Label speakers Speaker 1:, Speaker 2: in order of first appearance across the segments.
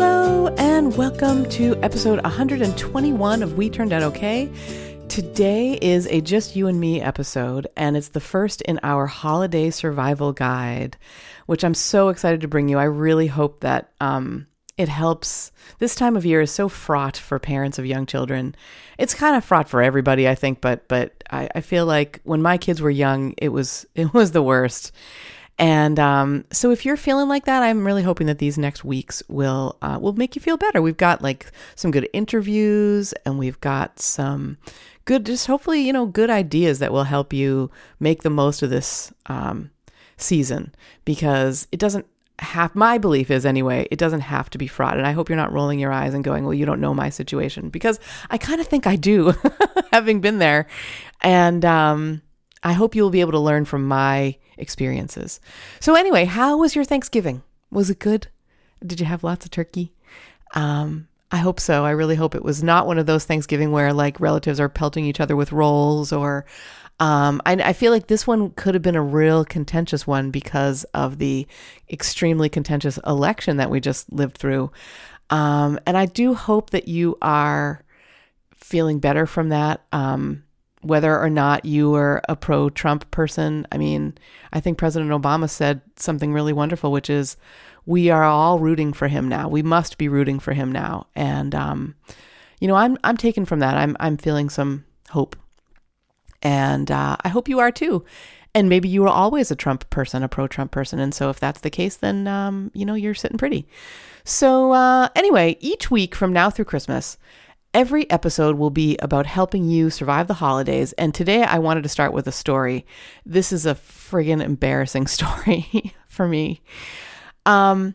Speaker 1: Hello, and welcome to episode 121 of We Turned Out Okay. Today is a Just You and Me episode, and it's the first in our holiday survival guide, which I'm so excited to bring you. I really hope that um, it helps. This time of year is so fraught for parents of young children. It's kind of fraught for everybody, I think, but but I, I feel like when my kids were young, it was it was the worst. And um, so, if you're feeling like that, I'm really hoping that these next weeks will uh, will make you feel better. We've got like some good interviews, and we've got some good, just hopefully, you know, good ideas that will help you make the most of this um, season because it doesn't have. My belief is anyway, it doesn't have to be fraught. And I hope you're not rolling your eyes and going, "Well, you don't know my situation," because I kind of think I do, having been there, and um, I hope you will be able to learn from my experiences. So, anyway, how was your Thanksgiving? Was it good? Did you have lots of turkey? Um, I hope so. I really hope it was not one of those Thanksgiving where like relatives are pelting each other with rolls or. Um, I, I feel like this one could have been a real contentious one because of the extremely contentious election that we just lived through. Um, and I do hope that you are feeling better from that. Um, whether or not you were a pro Trump person. I mean, I think President Obama said something really wonderful, which is we are all rooting for him now. We must be rooting for him now. And um, you know, I'm I'm taken from that. I'm I'm feeling some hope. And uh, I hope you are too. And maybe you were always a Trump person, a pro Trump person. And so if that's the case, then, um, you know, you're sitting pretty. So, uh, anyway, each week from now through Christmas, Every episode will be about helping you survive the holidays. And today I wanted to start with a story. This is a friggin' embarrassing story for me. Um,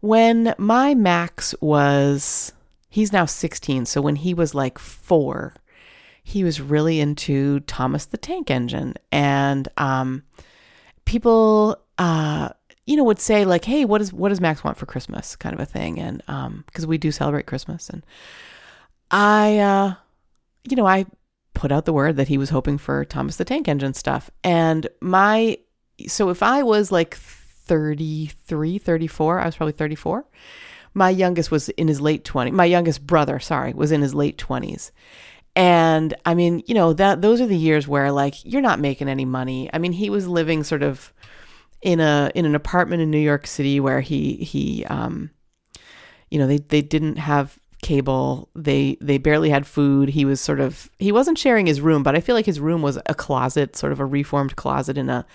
Speaker 1: when my Max was, he's now 16. So when he was like four, he was really into Thomas the Tank Engine. And um, people, uh, you know, would say like, "Hey, what does what does Max want for Christmas?" kind of a thing, and um, because we do celebrate Christmas, and I, uh, you know, I put out the word that he was hoping for Thomas the Tank Engine stuff. And my, so if I was like 33, 34, I was probably 34. My youngest was in his late 20s. My youngest brother, sorry, was in his late 20s. And I mean, you know, that those are the years where like you're not making any money. I mean, he was living sort of in a in an apartment in New York City where he he um you know, they they didn't have cable. They they barely had food. He was sort of he wasn't sharing his room, but I feel like his room was a closet, sort of a reformed closet in a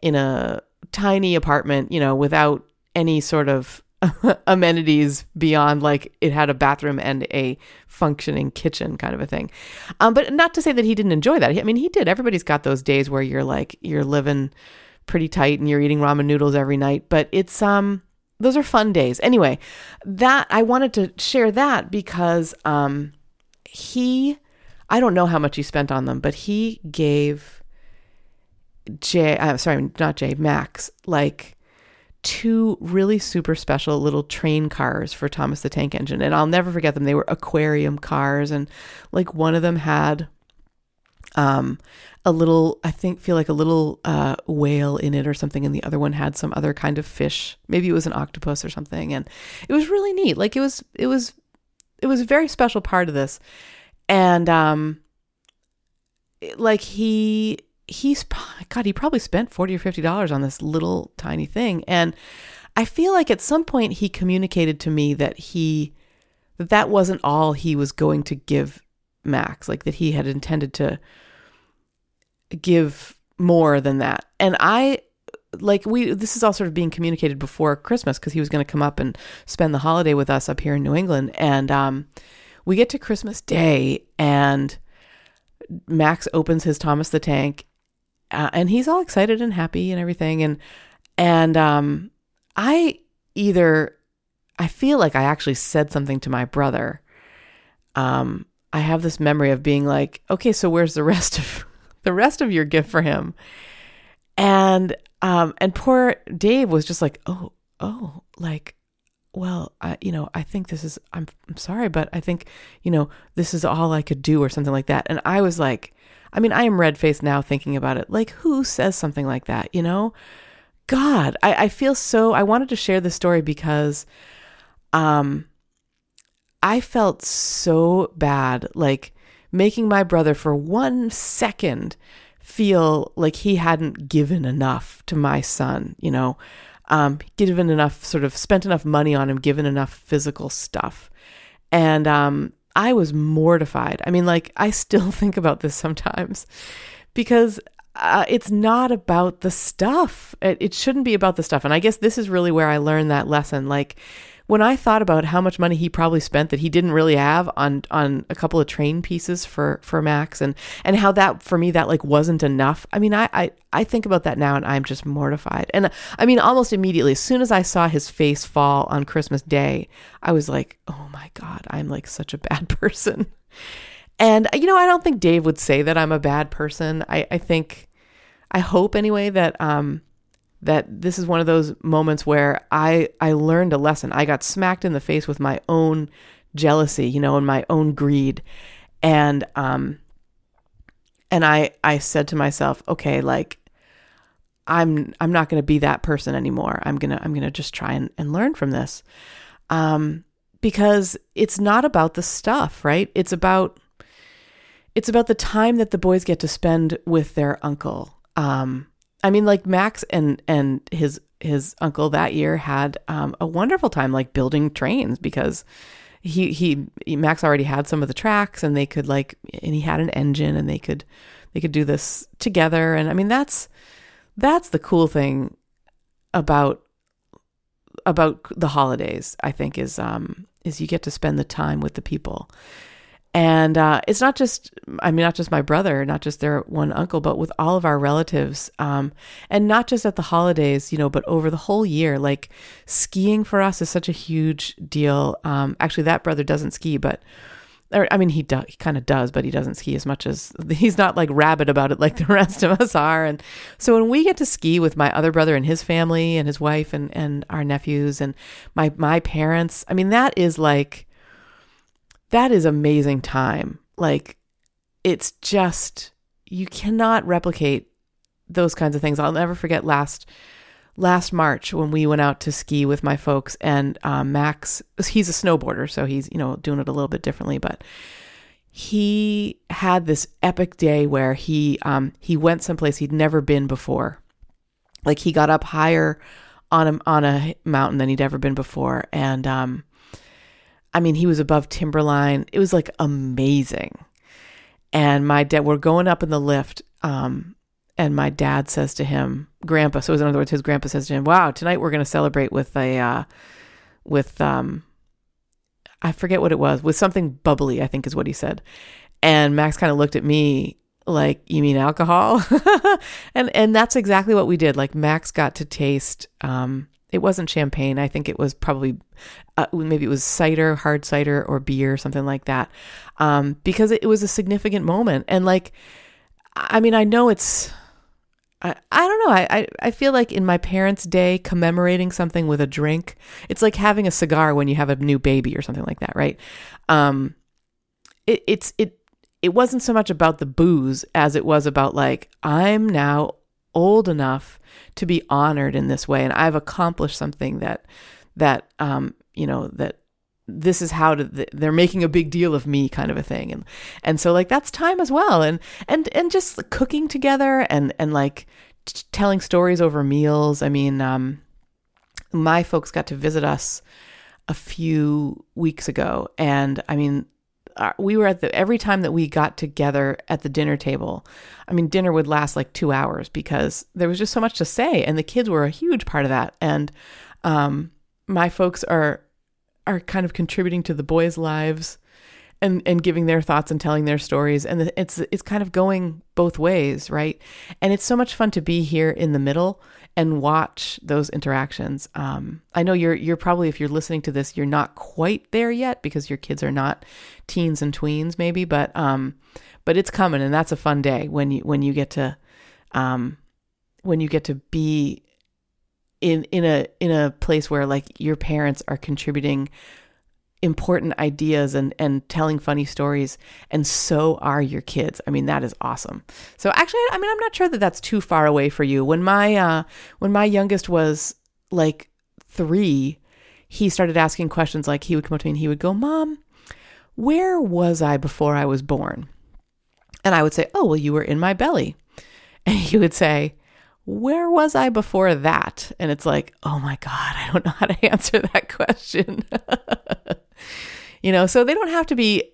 Speaker 1: in a tiny apartment, you know, without any sort of amenities beyond like it had a bathroom and a functioning kitchen kind of a thing. Um, but not to say that he didn't enjoy that. I mean, he did. Everybody's got those days where you're like you're living pretty tight and you're eating ramen noodles every night, but it's um those are fun days. Anyway, that I wanted to share that because um, he, I don't know how much he spent on them, but he gave Jay, I'm uh, sorry, not Jay, Max, like two really super special little train cars for Thomas the Tank Engine. And I'll never forget them. They were aquarium cars. And like one of them had um, a little, I think, feel like a little uh, whale in it or something, and the other one had some other kind of fish. Maybe it was an octopus or something, and it was really neat. Like it was, it was, it was a very special part of this, and um, like he he's God, he probably spent forty or fifty dollars on this little tiny thing, and I feel like at some point he communicated to me that he that that wasn't all he was going to give Max, like that he had intended to give more than that. And I like we this is all sort of being communicated before Christmas because he was going to come up and spend the holiday with us up here in New England and um we get to Christmas Day and Max opens his Thomas the Tank uh, and he's all excited and happy and everything and and um I either I feel like I actually said something to my brother. Um, I have this memory of being like, okay, so where's the rest of the rest of your gift for him? And um, and poor Dave was just like, oh, oh, like, well, I, you know, I think this is. I'm, I'm sorry, but I think, you know, this is all I could do, or something like that. And I was like, I mean, I am red faced now thinking about it. Like, who says something like that? You know, God, I, I feel so. I wanted to share this story because, um, I felt so bad, like making my brother for one second feel like he hadn't given enough to my son, you know, um, given enough, sort of spent enough money on him, given enough physical stuff. And um, I was mortified. I mean, like, I still think about this sometimes because uh, it's not about the stuff. It, it shouldn't be about the stuff. And I guess this is really where I learned that lesson. Like, when I thought about how much money he probably spent that he didn't really have on on a couple of train pieces for for Max and and how that for me that like wasn't enough. I mean, I I, I think about that now and I'm just mortified. And I mean, almost immediately as soon as I saw his face fall on Christmas Day, I was like, "Oh my god, I'm like such a bad person." And you know, I don't think Dave would say that I'm a bad person. I I think I hope anyway that um that this is one of those moments where I I learned a lesson. I got smacked in the face with my own jealousy, you know, and my own greed. And um and I I said to myself, okay, like I'm I'm not going to be that person anymore. I'm to I'm to just try and, and learn from this. Um because it's not about the stuff, right? It's about it's about the time that the boys get to spend with their uncle. Um I mean, like Max and and his his uncle that year had um, a wonderful time, like building trains because he, he Max already had some of the tracks, and they could like, and he had an engine, and they could they could do this together. And I mean, that's that's the cool thing about about the holidays. I think is um is you get to spend the time with the people and uh, it's not just, I mean, not just my brother, not just their one uncle, but with all of our relatives. Um, and not just at the holidays, you know, but over the whole year. Like skiing for us is such a huge deal. Um, actually, that brother doesn't ski, but. Or, I mean, he do, he kind of does, but he doesn't ski as much as he's not like rabid about it like the rest of us are. And so when we get to ski with my other brother and his family and his wife and and our nephews and my my parents, I mean, that is like that is amazing time. Like it's just you cannot replicate those kinds of things. I'll never forget last last March when we went out to ski with my folks and um, Max he's a snowboarder so he's you know doing it a little bit differently but he had this epic day where he um, he went someplace he'd never been before like he got up higher on a on a mountain than he'd ever been before and um, I mean, he was above timberline. It was like amazing. And my dad, we're going up in the lift. Um, and my dad says to him, Grandpa. So, in other words, his grandpa says to him, "Wow, tonight we're going to celebrate with a, uh, with um, I forget what it was, with something bubbly. I think is what he said." And Max kind of looked at me like, "You mean alcohol?" and and that's exactly what we did. Like Max got to taste um, it wasn't champagne. I think it was probably uh, maybe it was cider, hard cider, or beer, something like that, um, because it, was a significant moment. And like, I mean, I know it's. I, I don't know. I, I, I feel like in my parents' day, commemorating something with a drink, it's like having a cigar when you have a new baby or something like that, right? Um, it, it's it it wasn't so much about the booze as it was about like I'm now old enough to be honored in this way. And I've accomplished something that that um you know that this is how to, they're making a big deal of me kind of a thing. And and so like that's time as well. And and and just cooking together and and like t- telling stories over meals. I mean um my folks got to visit us a few weeks ago. And i mean uh, we were at the every time that we got together at the dinner table i mean dinner would last like two hours because there was just so much to say and the kids were a huge part of that. And um, my folks are are kind of contributing to the boys lives and and giving their thoughts and telling their stories. And it's it's kind of going both ways right? And it's so much fun to be here in the middle and watch those interactions. Um, i know you're you're probably if you're listening to this you're not quite there yet because your kids are not teens and tweens maybe but um but it's coming and that's a fun day when you when you get to um when you get to be in in a in a place where like your parents are contributing important ideas and and telling funny stories and so are your kids. I mean that is awesome. So actually i mean i'm not sure that that's too far away for you. When my uh when my youngest was like 3 he started asking questions like he would come up to me and he would go mom where was i before i was born? And i would say oh well you were in my belly. And he would say where was I before that? And it's like, oh my God, I don't know how to answer that question. you know, so they don't have to be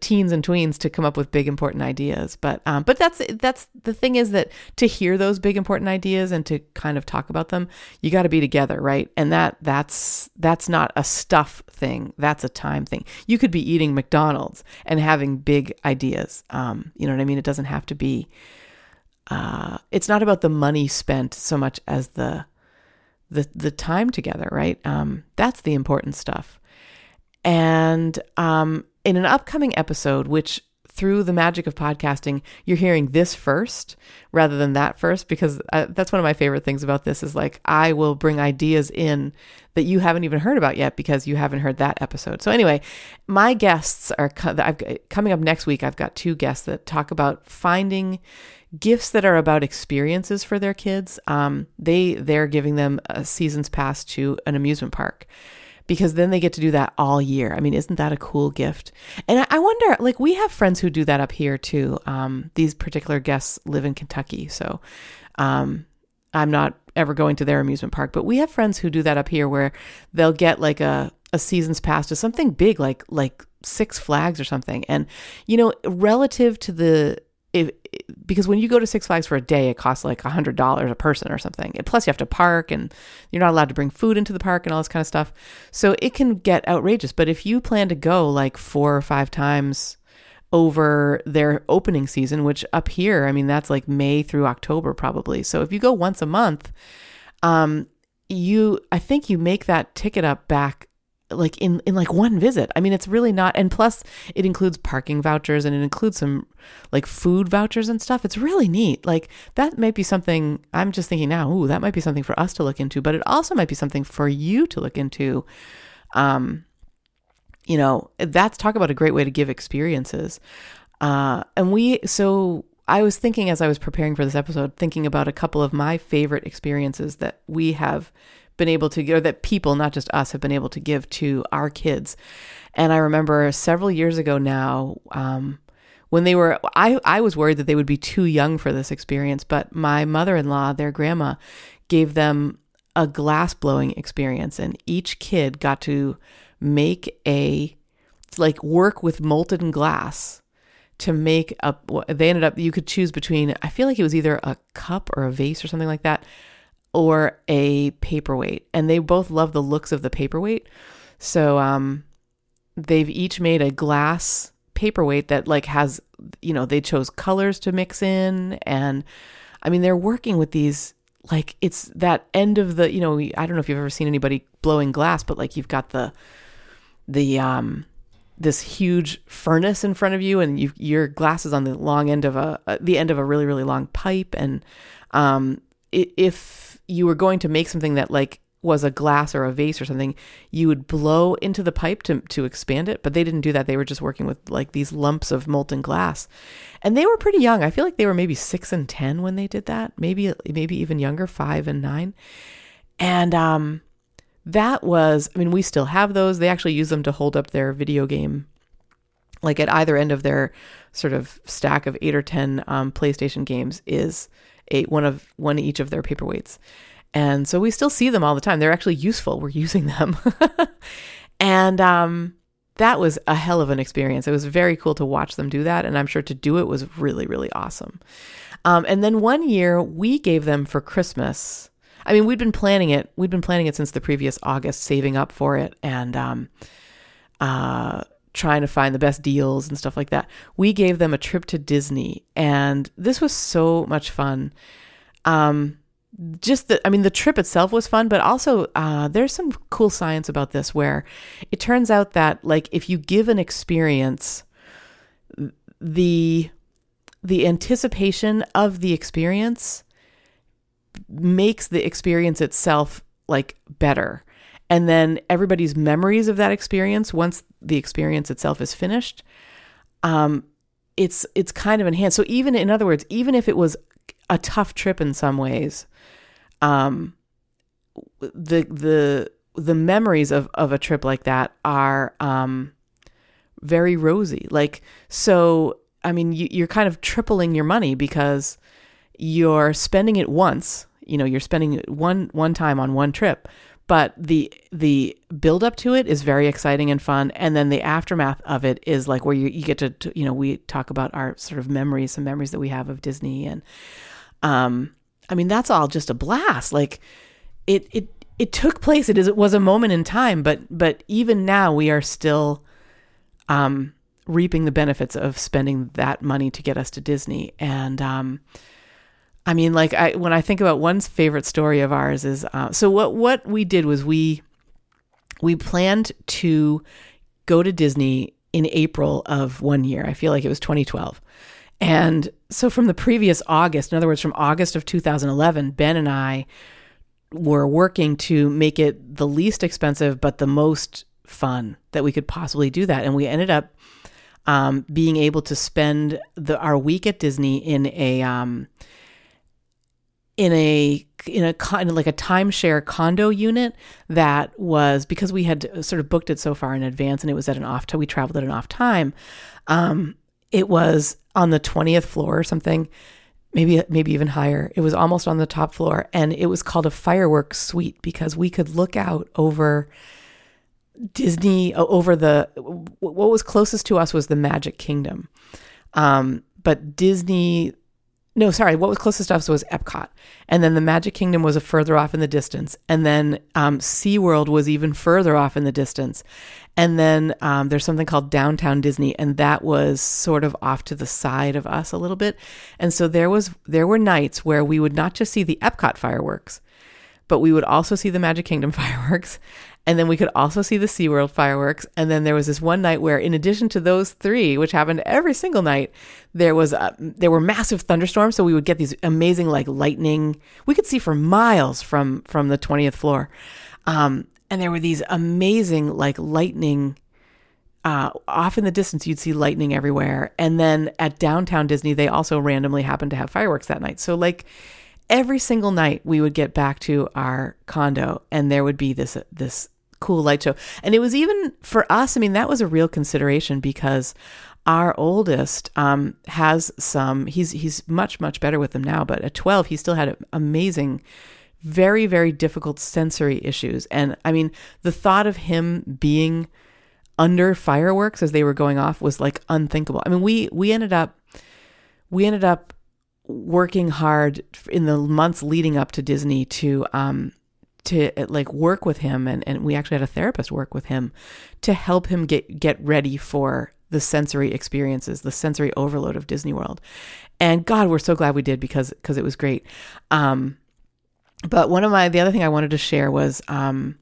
Speaker 1: teens and tweens to come up with big important ideas but um, but that's that's the thing is that to hear those big important ideas and to kind of talk about them you got to be together right and that that's that's not a stuff thing that's a time thing you could be eating mcdonald's and having big ideas um, you know what i mean it doesn't have to be uh, it's not about the money spent so much as the the the time together, right? Um, that's the important stuff. And um, in an upcoming episode, which through the magic of podcasting, you're hearing this first rather than that first, because uh, that's one of my favorite things about this is like I will bring ideas in that you haven't even heard about yet because you haven't heard that episode. So anyway, my guests are I've, coming up next week. I've got two guests that talk about finding gifts that are about experiences for their kids. Um, they they're giving them a season's pass to an amusement park because then they get to do that all year. I mean, isn't that a cool gift? And I, wonder, like, we have friends who do that up here too. Um, these particular guests live in Kentucky, so um, I'm not ever going to their amusement park, but we have friends who do that up here where they'll get like a a season's pass to something big like like Six Flags or something. And you know, relative to the if, because when you go to Six Flags for a day, it costs like a hundred dollars a person or something. And plus, you have to park, and you're not allowed to bring food into the park and all this kind of stuff. So it can get outrageous. But if you plan to go like four or five times over their opening season, which up here, I mean, that's like May through October probably. So if you go once a month, um, you I think you make that ticket up back like in in like one visit. I mean, it's really not and plus it includes parking vouchers and it includes some like food vouchers and stuff. It's really neat. Like that might be something I'm just thinking now, ooh, that might be something for us to look into, but it also might be something for you to look into. Um you know, that's talk about a great way to give experiences. Uh and we so I was thinking as I was preparing for this episode, thinking about a couple of my favorite experiences that we have been able to, or that people, not just us, have been able to give to our kids. And I remember several years ago now, um, when they were, I, I was worried that they would be too young for this experience, but my mother in law, their grandma, gave them a glass blowing experience, and each kid got to make a, like, work with molten glass to make a, they ended up you could choose between i feel like it was either a cup or a vase or something like that or a paperweight. And they both love the looks of the paperweight. So um, they've each made a glass paperweight that like has you know they chose colors to mix in and i mean they're working with these like it's that end of the you know i don't know if you've ever seen anybody blowing glass but like you've got the the um this huge furnace in front of you and you your glass is on the long end of a the end of a really really long pipe and um if you were going to make something that like was a glass or a vase or something, you would blow into the pipe to to expand it. But they didn't do that. They were just working with like these lumps of molten glass, and they were pretty young. I feel like they were maybe six and ten when they did that. Maybe maybe even younger, five and nine. And um, that was. I mean, we still have those. They actually use them to hold up their video game, like at either end of their sort of stack of eight or ten um, PlayStation games is a one of one each of their paperweights. And so we still see them all the time. They're actually useful. We're using them. and um, that was a hell of an experience. It was very cool to watch them do that. And I'm sure to do it was really, really awesome. Um, and then one year we gave them for Christmas. I mean, we'd been planning it. We'd been planning it since the previous August, saving up for it and um, uh, trying to find the best deals and stuff like that. We gave them a trip to Disney, and this was so much fun. Um, just the, I mean, the trip itself was fun, but also uh, there's some cool science about this where it turns out that like if you give an experience, the the anticipation of the experience makes the experience itself like better. And then everybody's memories of that experience, once the experience itself is finished, um, it's it's kind of enhanced. So even in other words, even if it was a tough trip in some ways, um, the the the memories of of a trip like that are um, very rosy. Like so, I mean, you, you're kind of tripling your money because you're spending it once. You know, you're spending one one time on one trip, but the the build up to it is very exciting and fun. And then the aftermath of it is like where you, you get to, you know we talk about our sort of memories some memories that we have of disney. And um i mean that's all just a blast. Like it it it took place. It is it was a moment in time but but even now we are still um reaping the benefits of spending that money to get us to disney. And um I mean, like I when I think about one's favorite story of ours is uh, so what what we did was we we planned to go to Disney in April of one year. I feel like it was 2012. And so from the previous August, in other words, from August of 2011, Ben and I were working to make it the least expensive but the most fun that we could possibly do that. And we ended up um, being able to spend the our week at Disney in a um, in a in a like a timeshare condo unit that was because we had sort of booked it so far in advance and it was at an off time we traveled at an off time um, it was on the 20th floor or something maybe maybe even higher. It was almost on the top floor and it was called a fireworks suite because we could look out over disney over the what was closest to us was the magic kingdom. Um, but disney no, sorry, what was closest to us was Epcot. And then the Magic Kingdom was a further off in the distance. And then um, SeaWorld was even further off in the distance. And then um, there's something called Downtown Disney, and that was sort of off to the side of us a little bit. And so there was there were nights where we would not just see the Epcot fireworks, but we would also see the Magic Kingdom fireworks. And then we could also see the SeaWorld fireworks. And then there was this one night where, in addition to those three, which happened every single night, there was a, there were massive thunderstorms. So we would get these amazing like lightning. We could see for miles from from the twentieth floor, um, and there were these amazing like lightning. Uh, off in the distance, you'd see lightning everywhere. And then at downtown Disney, they also randomly happened to have fireworks that night. So like every single night, we would get back to our condo, and there would be this this cool light show. And it was even for us, I mean, that was a real consideration because our oldest um, has some he's he's much much better with them now but at 12 he still had amazing very very difficult sensory issues and i mean the thought of him being under fireworks as they were going off was like unthinkable i mean we we ended up we ended up working hard in the months leading up to disney to um to uh, like work with him and, and we actually had a therapist work with him to help him get get ready for the sensory experiences the sensory overload of disney world and god we're so glad we did because because it was great um but one of my the other thing i wanted to share was um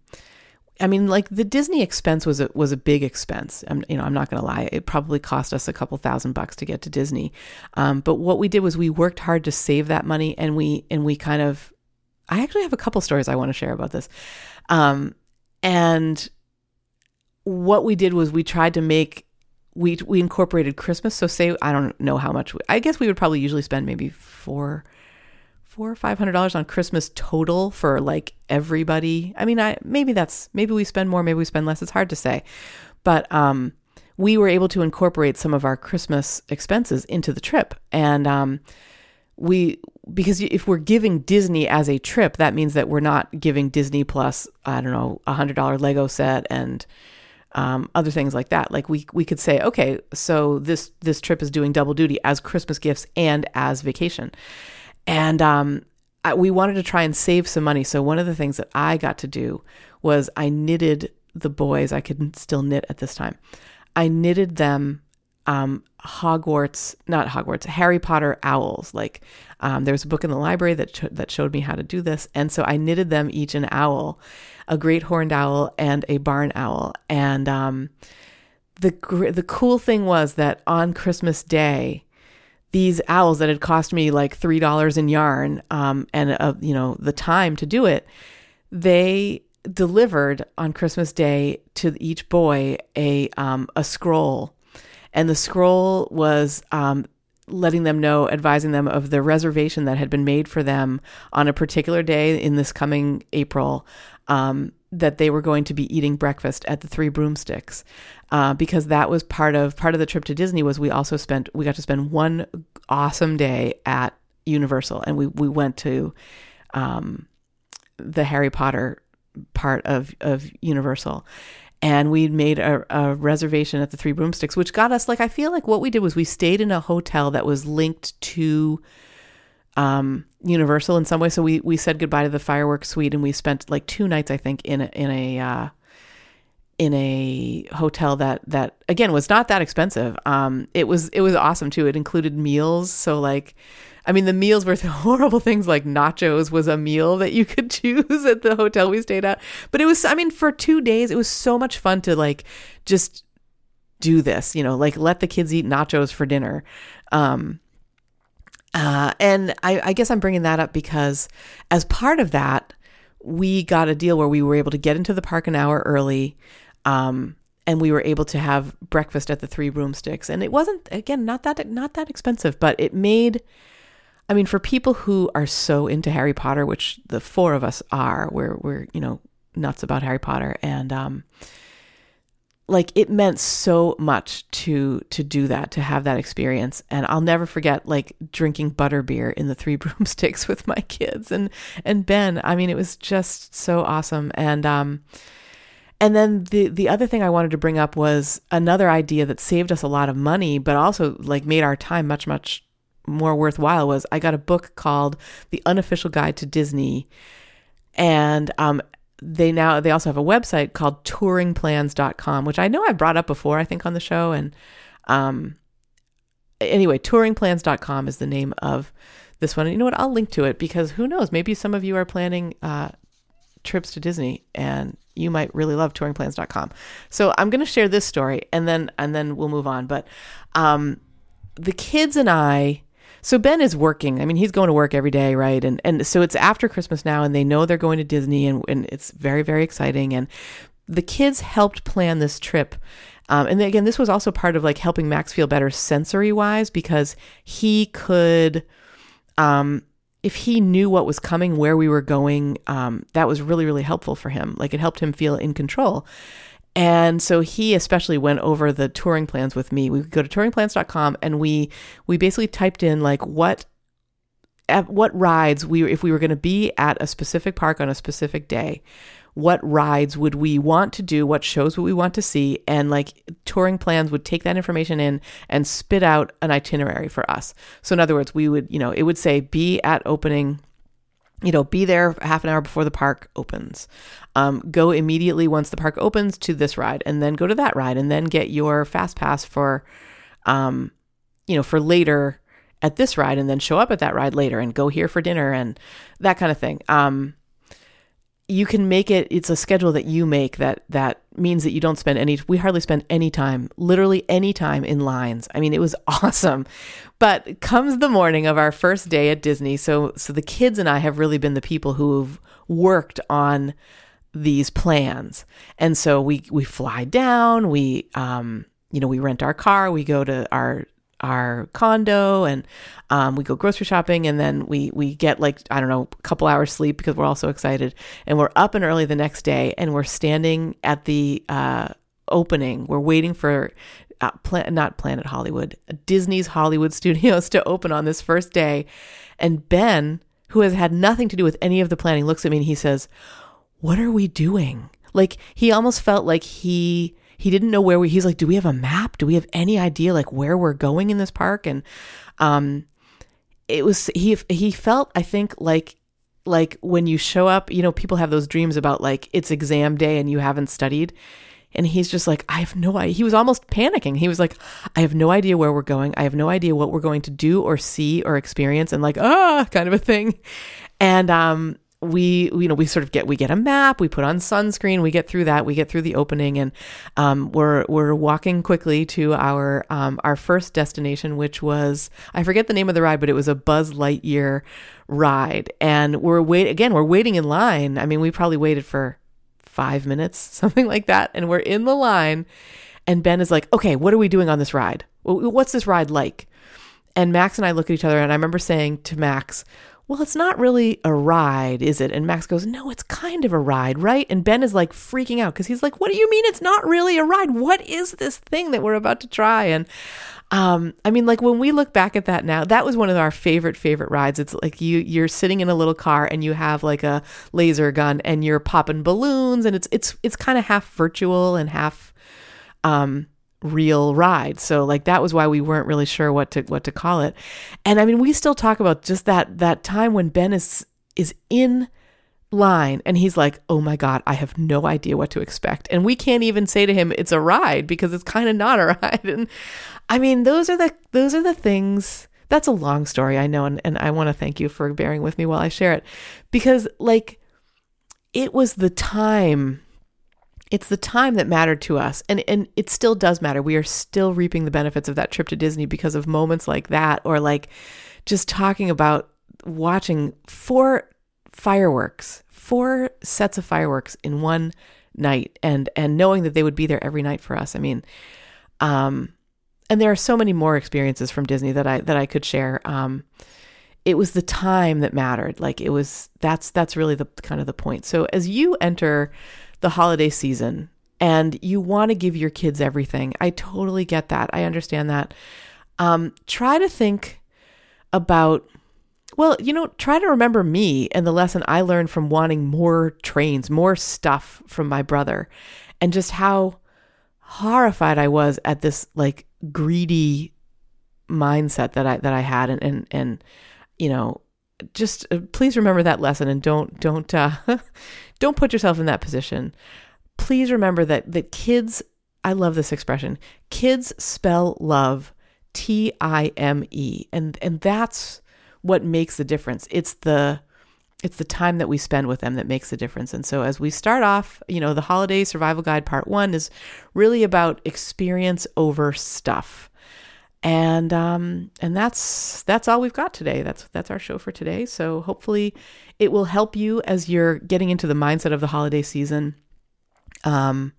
Speaker 1: I mean, like the Disney expense was a, was a big expense. I'm, you know, I'm not going to lie. It probably cost us a couple thousand bucks to get to Disney. Um, but what we did was we worked hard to save that money, and we and we kind of I actually have a couple stories I want to share about this. Um, and what we did was we tried to make we we incorporated Christmas. So say I don't know how much. We, I guess we would probably usually spend maybe four four or five hundred dollars on Christmas total for like everybody. I mean, I maybe that's maybe we spend more, maybe we spend less. It's hard to say, but um, we were able to incorporate some of our Christmas expenses into the trip, and um, we because if we're giving Disney as a trip, that means that we're not giving Disney plus I don't know a hundred dollar Lego set and um, other things like that. Like we we could say, okay, so this this trip is doing double duty as Christmas gifts and as vacation, and um, I, we wanted to try and save some money. So one of the things that I got to do was I knitted the boys. I could still knit at this time. I knitted them um, Hogwarts, not Hogwarts, Harry Potter owls. Like um, there was a book in the library that that showed me how to do this, and so I knitted them each an owl, a great horned owl and a barn owl. And um, the gr- the cool thing was that on Christmas Day, these owls that had cost me like three dollars in yarn um, and uh, you know the time to do it, they delivered on Christmas Day to each boy a um, a scroll, and the scroll was um, letting them know, advising them of the reservation that had been made for them on a particular day in this coming April. Um, that they were going to be eating breakfast at the Three Broomsticks, uh, because that was part of part of the trip to Disney. Was we also spent we got to spend one awesome day at Universal, and we we went to um, the Harry Potter part of of Universal, and we made a, a, reservation at the Three Broomsticks, which got us like I feel like what we did was we stayed in a hotel that was linked to um, Universal in some way. So we we said goodbye to the fireworks suite, and we spent like two nights, I think, in a, in a uh, in a hotel that that again was not that expensive. Um, it was it was awesome too. It included meals, so like. I mean, the meals were horrible things like nachos was a meal that you could choose at the hotel we stayed at. But it was, I mean, for two days, it was so much fun to like just do this, you know, like let the kids eat nachos for dinner. Um, uh, and I, I guess I'm bringing that up because as part of that, we got a deal where we were able to get into the park an hour early. Um, and we were able to have breakfast at the Three Broomsticks, and it wasn't again not that not that expensive, but it made. I mean, for people who are so into Harry Potter, which the four of us are, we're we're you know nuts about Harry Potter, and um, like it meant so much to to do that to have that experience. And i'll never forget like drinking butterbeer in the three broomsticks with my kids and and ben. I mean it was just so awesome. And um and then the the other thing i wanted to bring up was another idea that saved us a lot of money but also like made our time much much more worthwhile was i got a book called the unofficial guide to disney. And um, they now they also have a website called touringplans.com which i know i've brought up before i think on the show. And um anyway touringplans.com is the name of this one. And you know what? I'll link to it because who knows? Maybe some of you are planning uh trips to disney and you might really love touringplans.com so i'm going to share this story and then and then we'll move on. But um the kids and i so Ben is working. I mean, he's going to work every day, right? And and so it's after Christmas now, and they know they're going to Disney, and, and it's very very exciting. And the kids helped plan this trip. Um, and again, this was also part of like helping Max feel better sensory wise because he could, um, if he knew what was coming, where we were going, um, that was really, really helpful for him. Like it helped him feel in control. And so he especially went over the touring plans with me. We go to touringplans.com and we we basically typed in like what at what rides we if we were going to be at a specific park on a specific day what rides would we want to do? What shows would we want to see? And like touring plans would take that information in and spit out an itinerary for us. So in other words we would you know it would say be at opening you know, be there half an hour before the park opens. Um, go immediately once the park opens to this ride, and then go to that ride, and then get your fast pass for, um, you know, for later at this ride, and then show up at that ride later, and go here for dinner, and that kind of thing. Um, you can make it it's a schedule that you make that that means that you don't spend any we hardly spend any time literally any time in lines. I mean it was awesome. But comes the morning of our first day at disney so so the kids and i have really been the people who've worked on these plans. And so we we fly down we um you know we rent our car we go to our our condo and um, we go grocery shopping and then we we get like I don't know a couple hours sleep because we're all so excited. And we're up and early the next day and we're standing at the uh, opening. We're waiting for uh, plan- not Planet Hollywood Disney's Hollywood Studios to open on this first day. And Ben who has had nothing to do with any of the planning looks at me and he says what are we doing? Like he almost felt like he he didn't know where we he's like do we have a map do we have any idea like where we're going in this park and um it was he he felt i think like like when you show up you know people have those dreams about like it's exam day and you haven't studied And he's just like, I have no idea. He was almost panicking. He was like, I have no idea where we're going. I have no idea what we're going to do or see or experience, and like, ah, kind of a thing. And um, we you know we sort of get we get a map we put on sunscreen we get through that we get through the opening and um, we're we're walking quickly to our um, our first destination which was I forget the name of the ride but it was a Buzz Lightyear ride. And we're wait again we're waiting in line. I mean we probably waited for five minutes something like that and we're in the line. And Ben is like okay what are we doing on this ride? What's this ride like? And Max and I look at each other and I remember saying to Max well, it's not really a ride, is it? And Max goes, no, it's kind of a ride, right? And Ben is like freaking out because he's like, what do you mean it's not really a ride? What is this thing that we're about to try? And um, I mean, like when we look back at that now, that was one of our favorite, favorite rides. It's like you, you're sitting in a little car and you have like a laser gun and you're popping balloons and it's, it's, it's kind of half virtual and half, um, real ride. So like that was why we weren't really sure what to what to call it. And I mean we still talk about just that that time when Ben is is in line and he's like, "Oh my god, I have no idea what to expect." And we can't even say to him it's a ride because it's kind of not a ride. And I mean, those are the those are the things that's a long story, I know, and, and I want to thank you for bearing with me while I share it. Because like it was the time it's the time that mattered to us and and it still does matter. We are still reaping the benefits of that trip to disney because of moments like that or like just talking about watching four fireworks four sets of fireworks in one night and and knowing that they would be there every night for us. I mean um and there are so many more experiences from disney that i that i could share. Um it was the time that mattered. Like it was that's that's really the kind of the point. So as you enter the holiday season and you want to give your kids everything. I totally get that. I understand that. Um, try to think about, well, you know, try to remember me and the lesson I learned from wanting more trains, more stuff from my brother, and just how horrified I was at this like greedy mindset that I that I had, and and and you know, just uh, please remember that lesson and don't don't uh, don't put yourself in that position. Please remember that that kids I love this expression. Kids spell love T I M E and and that's what makes the difference. It's the it's the time that we spend with them that makes the difference. And so as we start off, you know, the holiday survival guide part 1 is really about experience over stuff and um, and that's that's all we've got today. That's that's our show for today. So hopefully, it will help you as you're getting into the mindset of the holiday season. Um,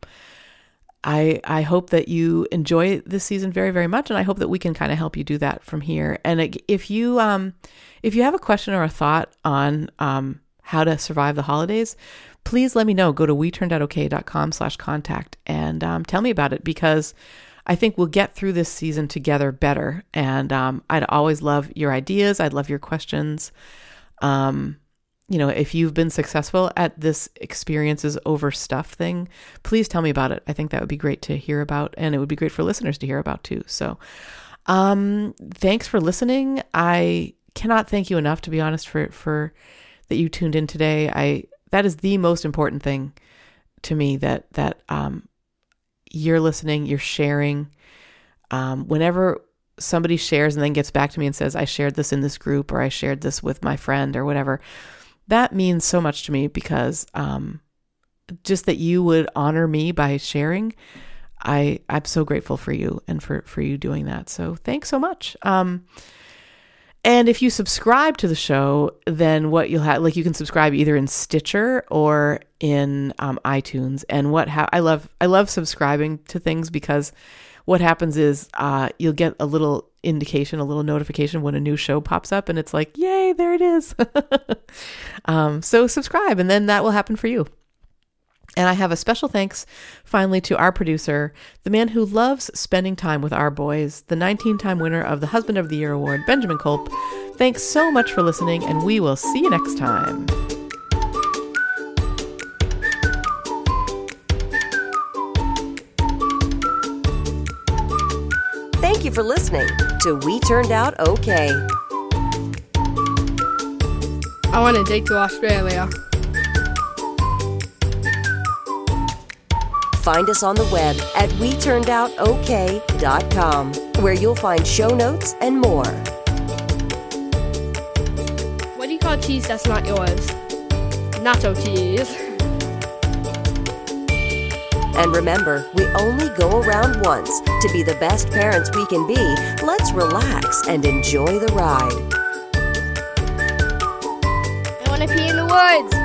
Speaker 1: I I hope that you enjoy this season very very much, and I hope that we can kind of help you do that from here. And if you um if you have a question or a thought on um how to survive the holidays, please let me know. Go to we-turned-out-ok.com slash contact and um, tell me about it because I think we'll get through this season together better. And um, I'd always love your ideas. I'd love your questions. Um, you know, if you've been successful at this experiences over stuff thing, please tell me about it. I think that would be great to hear about, and it would be great for listeners to hear about too. So, um, thanks for listening. I cannot thank you enough, to be honest, for for that you tuned in today. I that is the most important thing to me that that um, you're listening, you're sharing. Um, whenever somebody shares and then gets back to me and says, I shared this in this group or I shared this with my friend or whatever, that means so much to me because um, just that you would honor me by sharing. I, I'm so grateful for you and for, for you doing that. So thanks so much. Um, and if you subscribe to the show, then what you'll have, like you can subscribe either in Stitcher or in um, iTunes. And what ha- I love, I love subscribing to things because what happens is uh, you'll get a little indication, a little notification when a new show pops up, and it's like, yay, there it is. um, so subscribe, and then that will happen for you. And I have a special thanks finally to our producer, the man who loves spending time with our boys, the 19 time winner of the Husband of the Year award, Benjamin Kolp. Thanks so much for listening, and we will see you next time.
Speaker 2: Thank you for listening to We Turned Out Okay.
Speaker 3: I want to date to Australia.
Speaker 2: find us on the web at WeTurnedOutOK.com, where you'll find show notes and more.
Speaker 3: What do you call cheese that's not yours? Nacho cheese.
Speaker 2: And remember, we only go around once. To be the best parents we can be, let's relax and enjoy the ride.
Speaker 3: I want to pee in the woods.